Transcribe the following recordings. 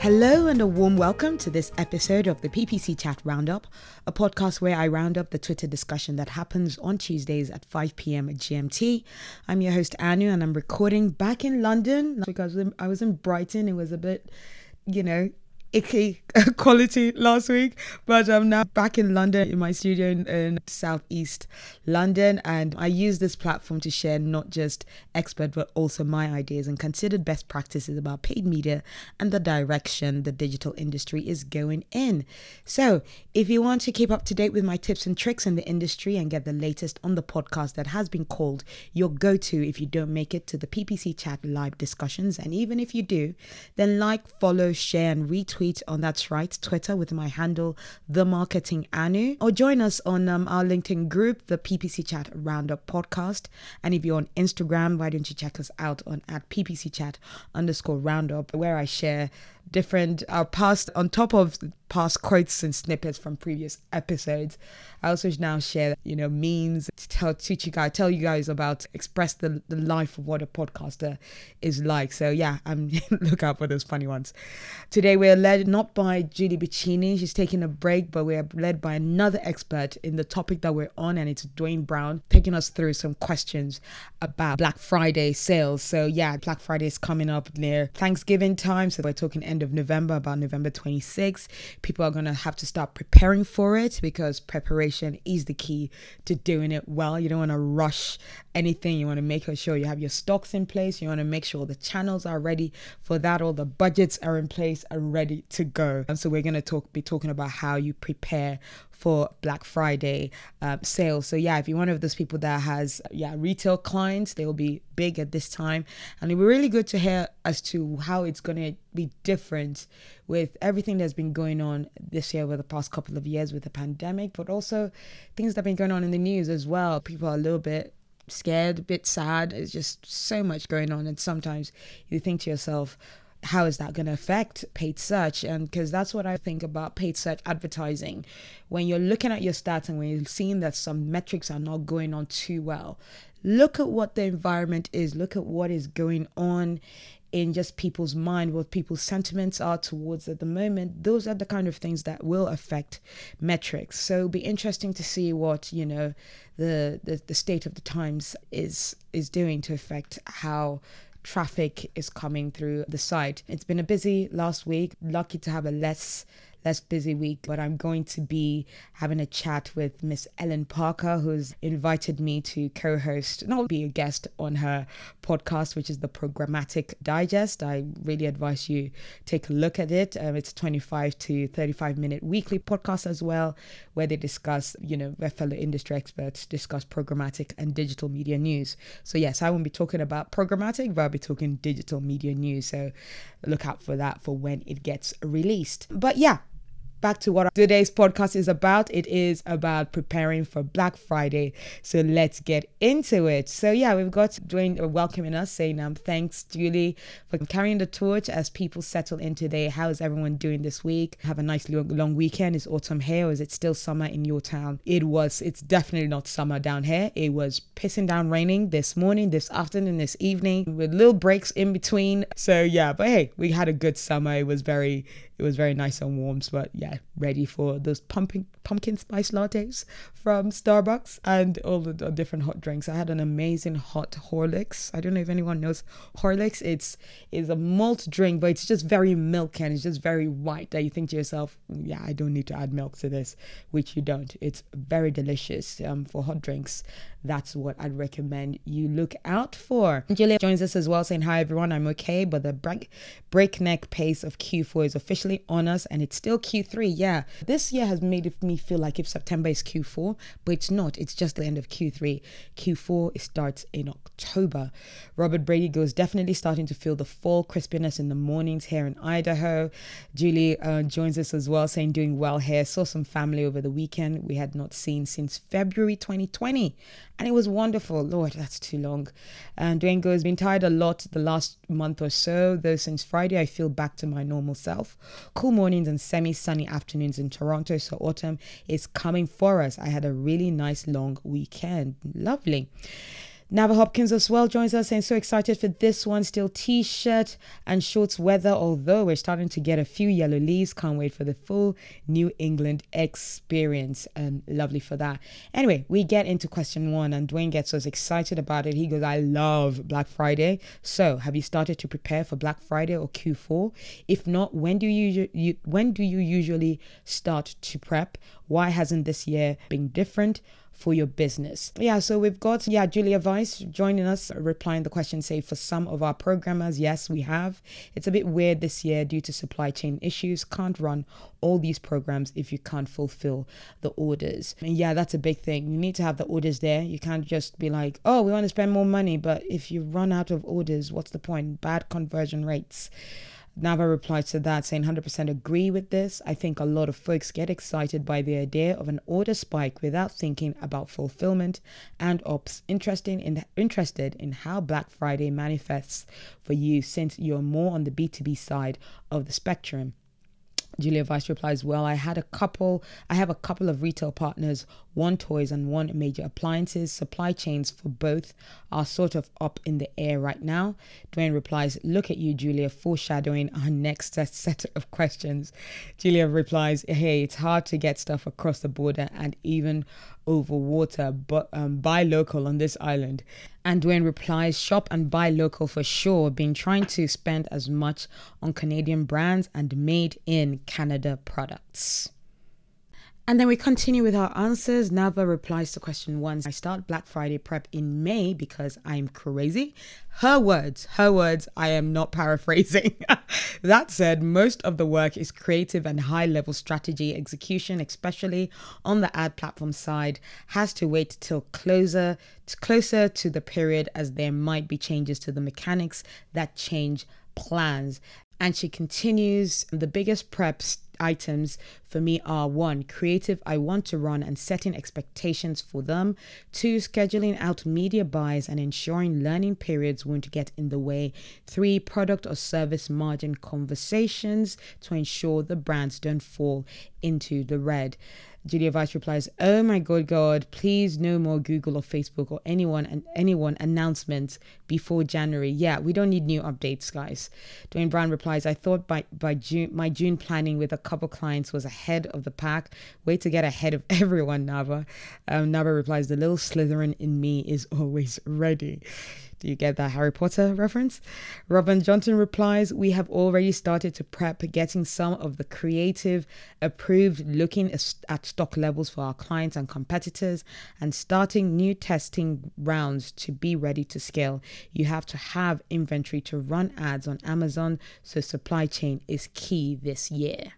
Hello and a warm welcome to this episode of the PPC Chat Roundup, a podcast where I round up the Twitter discussion that happens on Tuesdays at 5 p.m. GMT. I'm your host Anu and I'm recording back in London because I was in Brighton. It was a bit, you know, icky quality last week, but I'm now back in London in my studio in, in, southeast London, and I use this platform to share not just expert but also my ideas and considered best practices about paid media and the direction the digital industry is going in. So, if you want to keep up to date with my tips and tricks in the industry and get the latest on the podcast that has been called your go-to if you don't make it to the PPC chat live discussions, and even if you do, then like, follow, share, and retweet tweet on That's Right Twitter with my handle, The Marketing Anu, or join us on um, our LinkedIn group, the PPC Chat Roundup Podcast. And if you're on Instagram, why don't you check us out on at PPC Chat underscore Roundup, where I share different uh, past on top of past quotes and snippets from previous episodes. I also now share, you know, memes to tell teach you guys, tell you guys about express the, the life of what a podcaster is like. So yeah, I'm look out for those funny ones. Today we're led not by Julie Bacchini, she's taking a break, but we're led by another expert in the topic that we're on, and it's Duane Brown taking us through some questions about Black Friday sales. So yeah, Black Friday is coming up near Thanksgiving time, so we're talking end of November, about November 26th. People are going to have to start preparing for it because preparation is the key to doing it well. You don't want to rush anything. You want to make sure you have your stocks in place. You want to make sure the channels are ready for that. All the budgets are in place and ready to go. And so we're going to talk, be talking about how you prepare for Black Friday um, sales. So yeah, if you're one of those people that has yeah retail clients, they will be big at this time, and it'll be really good to hear as to how it's going to be different with everything that's been going on this year over the past couple of years with the pandemic, but also things that have been going on in the news as well. People are a little bit scared, a bit sad. It's just so much going on, and sometimes you think to yourself how is that going to affect paid search? And because that's what I think about paid search advertising. When you're looking at your stats and when you're seeing that some metrics are not going on too well, look at what the environment is, look at what is going on in just people's mind, what people's sentiments are towards at the moment. Those are the kind of things that will affect metrics. So it'll be interesting to see what, you know, the, the, the state of the times is is doing to affect how traffic is coming through the site. It's been a busy last week. Lucky to have a less less busy week, but I'm going to be having a chat with Miss Ellen Parker, who's invited me to co host, not be a guest on her podcast, which is the Programmatic Digest. I really advise you take a look at it. Um, it's 25 to 35 minute weekly podcast as well, where they discuss, you know, where fellow industry experts discuss programmatic and digital media news. So, yes, I won't be talking about programmatic, but I'll be talking digital media news. So, look out for that for when it gets released. But yeah, back to what today's podcast is about. It is about preparing for Black Friday. So let's get into it. So yeah, we've got Duane welcoming us, saying um thanks Julie for carrying the torch as people settle into their how is everyone doing this week? Have a nice long, long weekend. Is autumn here or is it still summer in your town? It was. It's definitely not summer down here. It was pissing down raining this morning, this afternoon, this evening with little breaks in between. So yeah, but hey, we had a good summer. It was very it was very nice and warm. But yeah, ready for those pumpkin pumpkin spice lattes from Starbucks and all the, the, different hot drinks. I had an amazing hot Horlicks. I don't know if anyone knows Horlicks. It's is a malt drink, but it's just very milky and it's just very white. That you think to yourself, yeah, I don't need to add milk to this, which you don't. It's very delicious um, for hot drinks that's what I'd recommend you look out for. Julia joins us as well, saying, Hi everyone, I'm okay, but the break- breakneck pace of Q4 is officially on us and it's still Q3. Yeah, this year has made me feel like if September is Q4, but it's not, it's just the end of Q3. Q4 starts in October. Robert Brady goes, Definitely starting to feel the fall crispiness in the mornings here in Idaho. Julie uh, joins us as well, saying, Doing well here. Saw some family over the weekend we had not seen since February 2020 and it was wonderful. Lord, that's too long. And Duane goes, been tired a lot the last month or so, though since Friday I feel back to my normal self. Cool mornings and semi-sunny afternoons in Toronto, so autumn is coming for us. I had a really nice long weekend. Lovely. Nava Hopkins as well joins us saying, so excited for this one. Still t shirt and shorts weather, although we're starting to get a few yellow leaves. Can't wait for the full New England experience. And lovely for that. Anyway, we get into question one, and Duane gets us excited about it. He goes, I love Black Friday. So, have you started to prepare for Black Friday or Q4? If not, when do you, you when do you usually start to prep? Why hasn't this year been different? for your business. Yeah, so we've got, yeah, Julia Vice joining us, replying the question, say, for some of our programmers, yes, we have. It's a bit weird this year due to supply chain issues. Can't run all these programs if you can't fulfill the orders. And yeah, that's a big thing. You need to have the orders there. You can't just be like, oh, we want to spend more money, but if you run out of orders, what's the point? Bad conversion rates. Nava replied to that saying 100% agree with this. I think a lot of folks get excited by the idea of an order spike without thinking about fulfillment and ops interesting in interested in how Black Friday manifests for you since you're more on the B2B side of the spectrum. Julia Vice replies, Well, I had a couple, I have a couple of retail partners, one toys and one major appliances. Supply chains for both are sort of up in the air right now. Duane replies, Look at you, Julia, foreshadowing our next set of questions. Julia replies, Hey, it's hard to get stuff across the border and even over water, but um, buy local on this island. And Duane replies, shop and buy local for sure. Been trying to spend as much on Canadian brands and made in Canada products. And then we continue with our answers. Nava replies to question one. I start Black Friday prep in May because I'm crazy. Her words, her words, I am not paraphrasing. that said, most of the work is creative and high level strategy execution, especially on the ad platform side, has to wait till closer closer to the period as there might be changes to the mechanics that change plans. And she continues, the biggest preps items for me are one, creative. I want to run and setting expectations for them, two, scheduling out media buys and ensuring learning periods won't get in the way, three, product or service margin conversations to ensure the brands don't fall into the red. Julia Vice replies, "Oh my good God, please no more Google or Facebook or anyone and anyone announcements before January. Yeah, we don't need new updates, guys." Duane Brown replies, "I thought by by June my June planning with a couple clients was ahead of the pack. Way to get ahead of everyone, Nava." Um, Nava replies, "The little Slytherin in me is always ready." Do you get that Harry Potter reference? Robin Johnson replies, We have already started to prep getting some of the creative approved, looking at stock levels for our clients and competitors, and starting new testing rounds to be ready to scale. You have to have inventory to run ads on Amazon, so supply chain is key this year.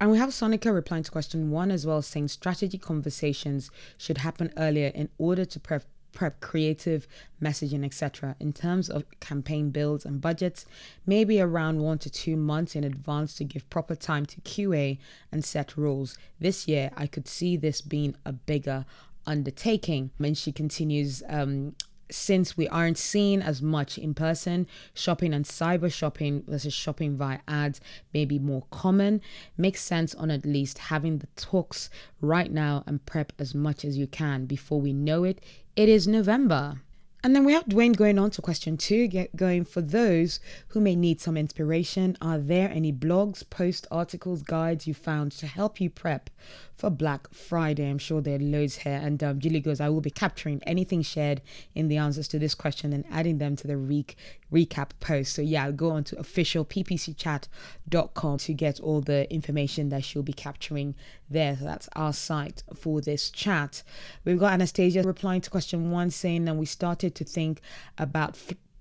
And we have Sonica replying to question one as well, saying strategy conversations should happen earlier in order to prep prep creative messaging etc in terms of campaign builds and budgets maybe around one to two months in advance to give proper time to qa and set rules. This year i could see this being a bigger undertaking. And she continues um, since we aren't seen as much in person, shopping and cyber shopping versus shopping via ads may be more common. Makes sense on at least having the talks right now and prep as much as you can. Before we know it, it is November. And then we have Duane going on to question two, get going for those who may need some inspiration. Are there any blogs, posts, articles, guides you found to help you prep for Black Friday? I'm sure there are loads here. And um, Julie goes, I will be capturing anything shared in the answers to this question and adding them to the re- recap post. So yeah, go on to official officialppcchat.com to get all the information that she'll be capturing there. So that's our site for this chat. We've got Anastasia replying to question one saying that we started to think about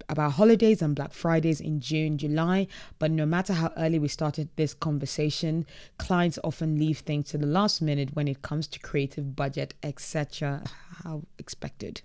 about holidays and Black Fridays in June, July, but no matter how early we started this conversation, clients often leave things to the last minute when it comes to creative budget, etc. How expected.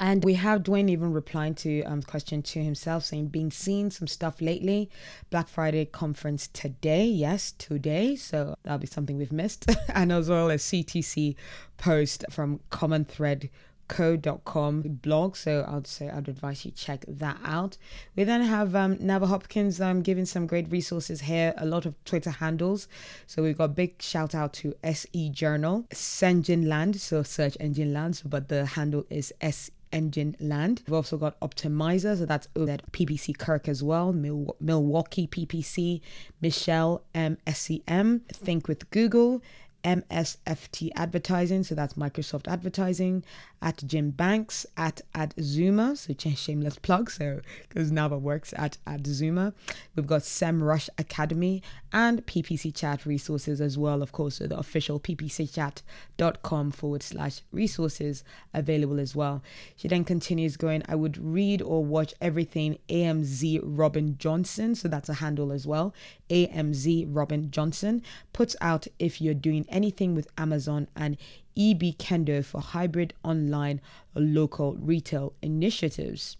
And we have Duane even replying to um, question two himself, saying, "Being seeing some stuff lately. Black Friday conference today. Yes, today. So that'll be something we've missed. and as well as CTC post from Common Thread co.com blog so i'd say i'd advise you check that out. We then have um, nava hopkins. Um, giving some great resources here a lot of twitter handles. So we've got big shout out to se journal Senjin land so search engine land but the handle is se engine land. We've also got Optmyzr, so that's that PPC Kirk as well, Mil- Milwaukee PPC, Michelle MSCM, Think with Google, MSFT Advertising, so that's Microsoft Advertising, at Jim Banks, at Adzooma, so shameless plug, so because Nava works at Adzooma. We've got SEMrush Academy and PPC Chat resources as well, of course, so the official ppcchat.com forward slash resources available as well. She then continues going, I would read or watch everything AMZ Robin Johnson, so that's a handle as well. AMZ Robin Johnson puts out if you're doing anything with Amazon and EB Kendo for hybrid online local retail initiatives.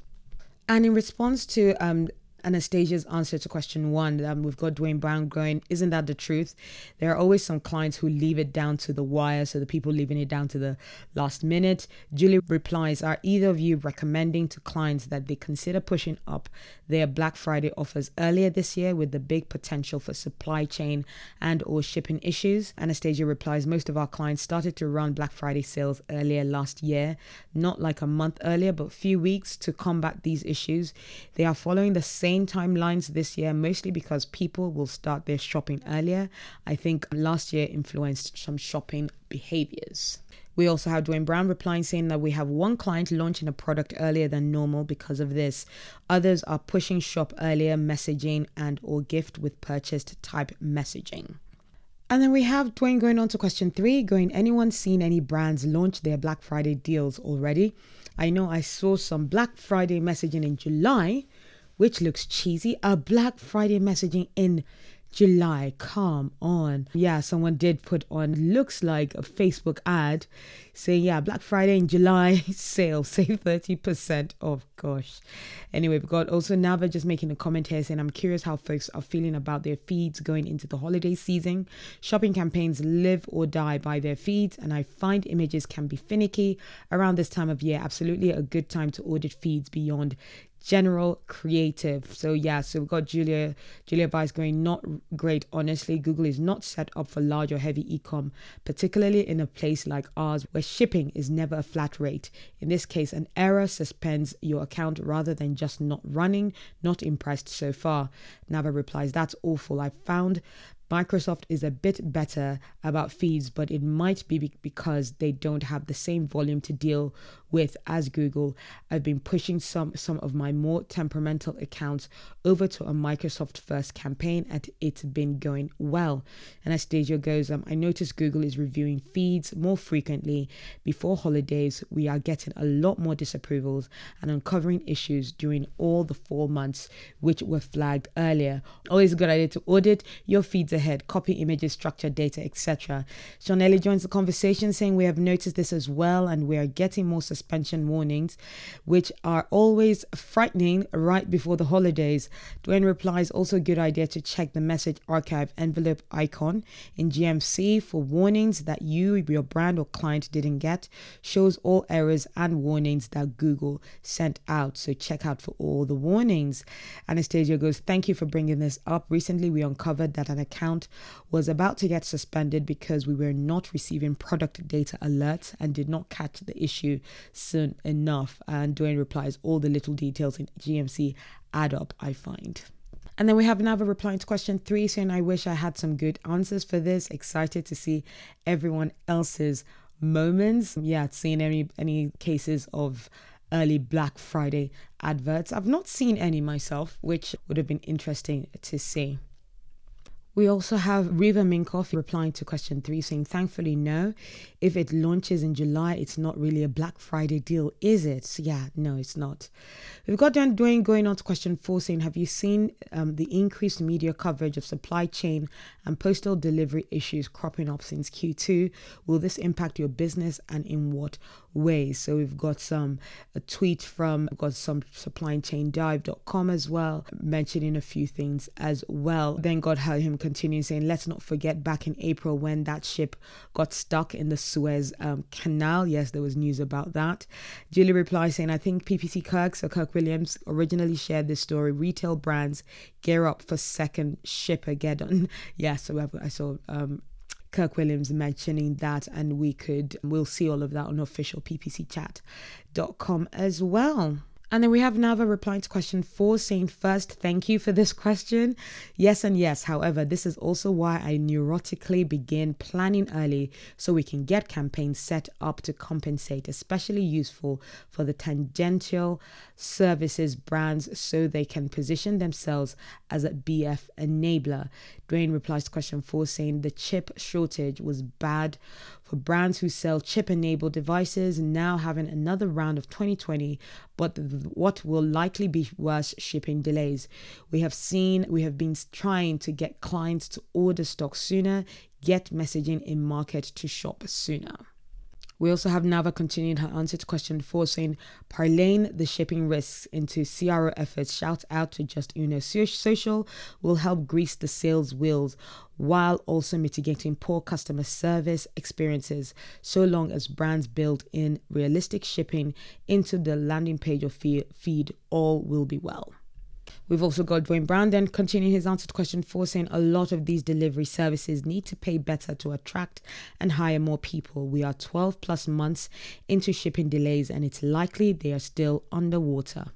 And in response to um, Anastasia's answer to question one, um, we've got Duane Brown going, Isn't that the truth? There are always some clients who leave it down to the wire, so the people leaving it down to the last minute. Julie replies, Are either of you recommending to clients that they consider pushing up their Black Friday offers earlier this year with the big potential for supply chain and or shipping issues? Anastasia replies, Most of our clients started to run Black Friday sales earlier last year, not like a month earlier, but a few weeks to combat these issues. They are following the same same timelines this year, mostly because people will start their shopping earlier. I think last year influenced some shopping behaviors. We also have Duane Brown replying saying that we have one client launching a product earlier than normal because of this. Others are pushing shop earlier messaging and or gift with purchased type messaging. And then we have Duane going on to question three, going, anyone seen any brands launch their Black Friday deals already? I know I saw some Black Friday messaging in July, which looks cheesy. A Black Friday messaging in July. Come on. Yeah, someone did put on, looks like a Facebook ad saying, yeah, Black Friday in July sale, save 30% off. Gosh. Anyway, we've got also Nava just making a comment here saying, I'm curious how folks are feeling about their feeds going into the holiday season. Shopping campaigns live or die by their feeds, and I find images can be finicky around this time of year. Absolutely a good time to audit feeds beyond general creative. So yeah, so we've got Julia Julia Vice going not great. Honestly, Google is not set up for large or heavy e-com, particularly in a place like ours where shipping is never a flat rate. In this case, an error suspends your account rather than just not running. Not impressed so far. Nava replies, "That's awful. I found Microsoft is a bit better about feeds, but it might be because they don't have the same volume to deal with as Google. I've been pushing some some of my more temperamental accounts over to a Microsoft first campaign and it's been going well. And Anastasia goes, um, I noticed Google is reviewing feeds more frequently. Before holidays, we are getting a lot more disapprovals and uncovering issues during all the four months which were flagged earlier. Always a good idea to audit your feeds ahead, copy images, structure data, etc. Sean joins the conversation saying we have noticed this as well and we are getting more suspension warnings, which are always frightening right before the holidays. Duane replies, also a good idea to check the message archive envelope icon in GMC for warnings that you, your brand, or client didn't get. Shows all errors and warnings that Google sent out. So check out for all the warnings. Anastasia goes, Thank you for bringing this up. Recently, we uncovered that an account was about to get suspended because we were not receiving product data alerts and did not catch the issue soon enough. And Duane replies, all the little details in GMC add up, I find. And then we have another replying to question three saying, I wish I had some good answers for this. Excited to see everyone else's moments. Yeah, seeing any any cases of early Black Friday adverts. I've not seen any myself, which would have been interesting to see. We also have Riva Minkoff replying to question three saying, thankfully, no. If it launches in July, it's not really a Black Friday deal, is it? Yeah, no, it's not. We've got Dan Duane going on to question four saying, have you seen um, the increased media coverage of supply chain and postal delivery issues cropping up since Q2? Will this impact your business and in what ways? So we've got some a tweet from, got some supplychaindive.com as well, mentioning a few things as well. Then got him continuing saying, let's not forget back in April when that ship got stuck in the Suez um, Canal. Yes, there was news about that. Julie replies saying, I think PPC Kirk, so Kirk Williams, originally shared this story. Retail brands gear up for second Shipageddon. Yes, so I saw um, Kirk Williams mentioning that, and we could, we'll see all of that on official ppcchat.com as well. And then we have Nava replying to question four, saying, First, thank you for this question. Yes, and yes. However, this is also why I neurotically begin planning early so we can get campaigns set up to compensate, especially useful for the tangential services brands so they can position themselves as a BF enabler. Duane replies to question four, saying, The chip shortage was bad for brands who sell chip enabled devices now having another round of 2020 but what will likely be worse shipping delays. We have seen we have been trying to get clients to order stock sooner get messaging in market to shop sooner we also have Nava continuing her answer to question four, saying, parlaying the shipping risks into CRO efforts. Shout out to Justuno Social will help grease the sales wheels while also mitigating poor customer service experiences so long as brands build in realistic shipping into the landing page or feed all will be well We've also got Duane Brown then continuing his answer to question four, saying a lot of these delivery services need to pay better to attract and hire more people. We are 12 plus months into shipping delays and it's likely they are still underwater.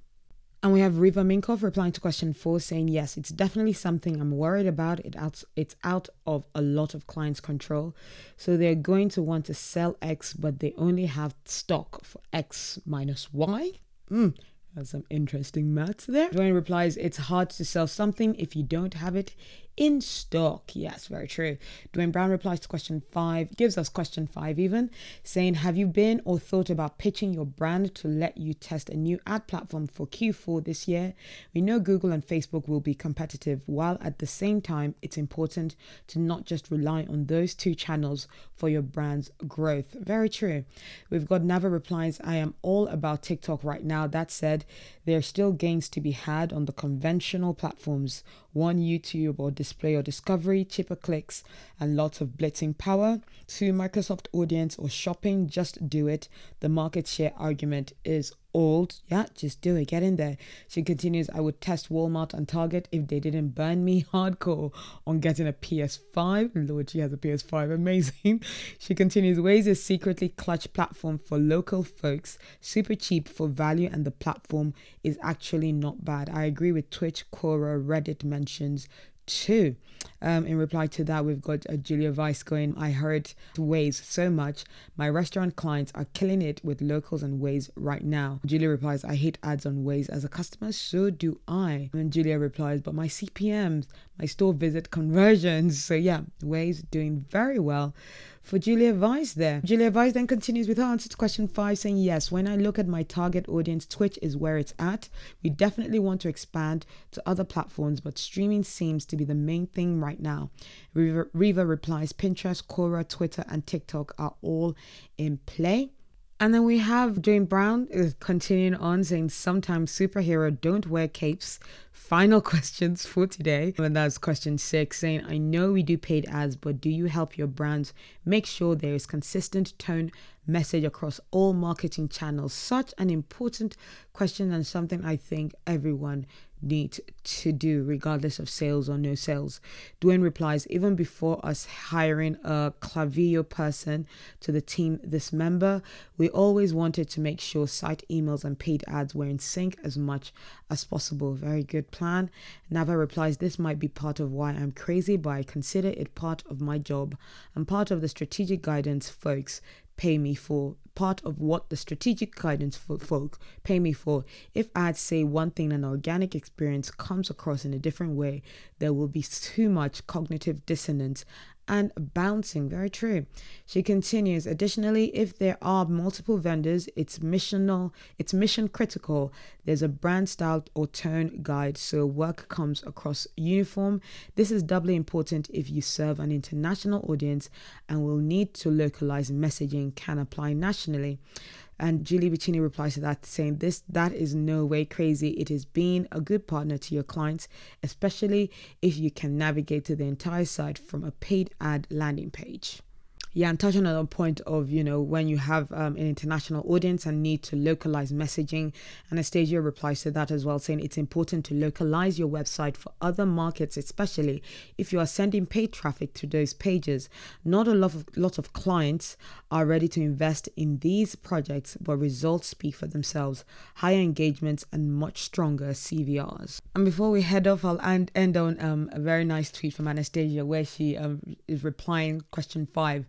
And we have Riva Minkov replying to question four, saying, Yes, it's definitely something I'm worried about. It out, it's out of a lot of clients' control. So they're going to want to sell X, but they only have stock for X minus Y. Mm, that's some interesting maths there. Joanne replies, It's hard to sell something if you don't have it in stock. Yes, very true. Duane Brown replies to question five, gives us question five even, saying, Have you been or thought about pitching your brand to let you test a new ad platform for Q4 this year? We know Google and Facebook will be competitive, while at the same time, it's important to not just rely on those two channels for your brand's growth. Very true. We've got Nava replies, I am all about TikTok right now. That said, there are still gains to be had on the conventional platforms one, YouTube or display or discovery, cheaper clicks, and lots of blitzing power. Two, Microsoft audience or shopping, just do it. The market share argument is old. Yeah, just do it. Get in there. She continues, I would test Walmart and Target if they didn't burn me hardcore on getting a PS5. Lord, she has a PS5. Amazing. She continues, Waze is secretly clutch platform for local folks, super cheap for value, and the platform is actually not bad. I agree with Twitch, Quora, Reddit mentions too. Um, in reply to that, we've got uh, Julia Vice going, I heard Waze so much. My restaurant clients are killing it with locals and Waze right now. Julia replies, I hate ads on Waze. As a customer, so do I. And Julia replies, but my CPMs, my store visit conversions. So yeah, Waze doing very well for Julia Vice there. Julia Vice then continues with her answer to question five, saying, Yes, when I look at my target audience, Twitch is where it's at. We definitely want to expand to other platforms, but streaming seems to be the main thing right now. Riva, Riva replies, Pinterest, Quora, Twitter, and TikTok are all in play. And then we have Duane Brown is continuing on saying sometimes superhero don't wear capes. Final questions for today. And that's question six saying, I know we do paid ads, but do you help your brands make sure there is consistent tone message across all marketing channels? Such an important question and something I think everyone needs to do, regardless of sales or no sales. Duane replies, even before us hiring a Klaviyo person to the team this member, we always wanted to make sure site emails and paid ads were in sync as much as possible. Very good plan. Nava replies, This might be part of why I'm crazy, but I consider it part of my job and part of the strategic guidance folks pay me for part of what the strategic guidance folk pay me for. If I'd say one thing an organic experience comes across in a different way, there will be too much cognitive dissonance and bouncing. Very true. She continues. Additionally, if there are multiple vendors, it's missional, it's mission critical. There's a brand style or tone guide, so work comes across uniform. This is doubly important if you serve an international audience and will need to localize messaging can apply nationally. And Julie Bacchini replies to that saying, This that is no way crazy. It is being a good partner to your clients, especially if you can navigate to the entire site from a paid ad landing page yeah, and touch on another point of, you know, when you have um, an international audience and need to localize messaging. Anastasia replies to that as well, saying it's important to localize your website for other markets, especially if you are sending paid traffic to those pages. Not a lot of, lot of clients are ready to invest in these projects, but results speak for themselves. Higher engagements and much stronger CVRs. And before we head off, I'll end, end on um, a very nice tweet from Anastasia where she um, is replying question five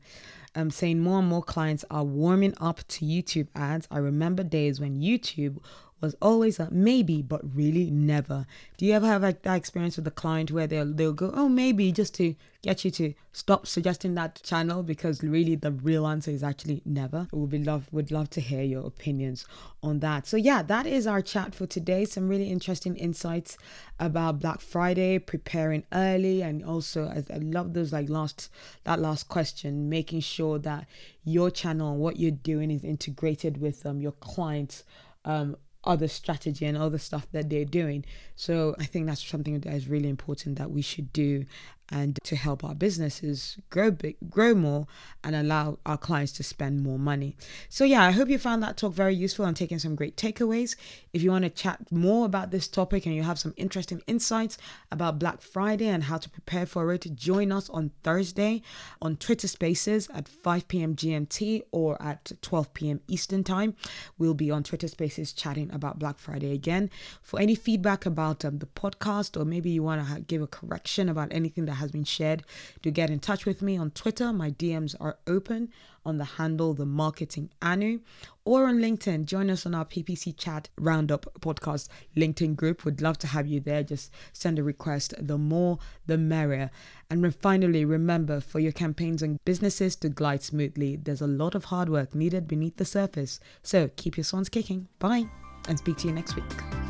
um, saying more and more clients are warming up to YouTube ads. I remember days when YouTube was always a maybe, but really never. Do you ever have that experience with a client where they'll they'll go, oh maybe, just to get you to stop suggesting that channel because really the real answer is actually never. We would, be love would love to hear your opinions on that. So yeah, that is our chat for today. Some really interesting insights about Black Friday, preparing early, and also I, I love those like last that last question, making sure that your channel what you're doing is integrated with um, your clients um, other strategy and other stuff that they're doing. So I think that's something that is really important that we should do and to help our businesses grow big, grow more and allow our clients to spend more money. So yeah, I hope you found that talk very useful and taking some great takeaways. If you want to chat more about this topic and you have some interesting insights about Black Friday and how to prepare for it, join us on Thursday on Twitter Spaces at 5 p.m. GMT or at 12 p.m. Eastern Time. We'll be on Twitter Spaces chatting about Black Friday again. For any feedback about um, the podcast or maybe you want to give a correction about anything that has been shared, do get in touch with me on Twitter. My DMs are open on the handle The Marketing Anu or on LinkedIn. Join us on our PPC Chat Roundup podcast LinkedIn group. Would love to have you there. Just send a request. The more, the merrier. And finally, remember for your campaigns and businesses to glide smoothly, there's a lot of hard work needed beneath the surface. So keep your swans kicking. Bye and speak to you next week.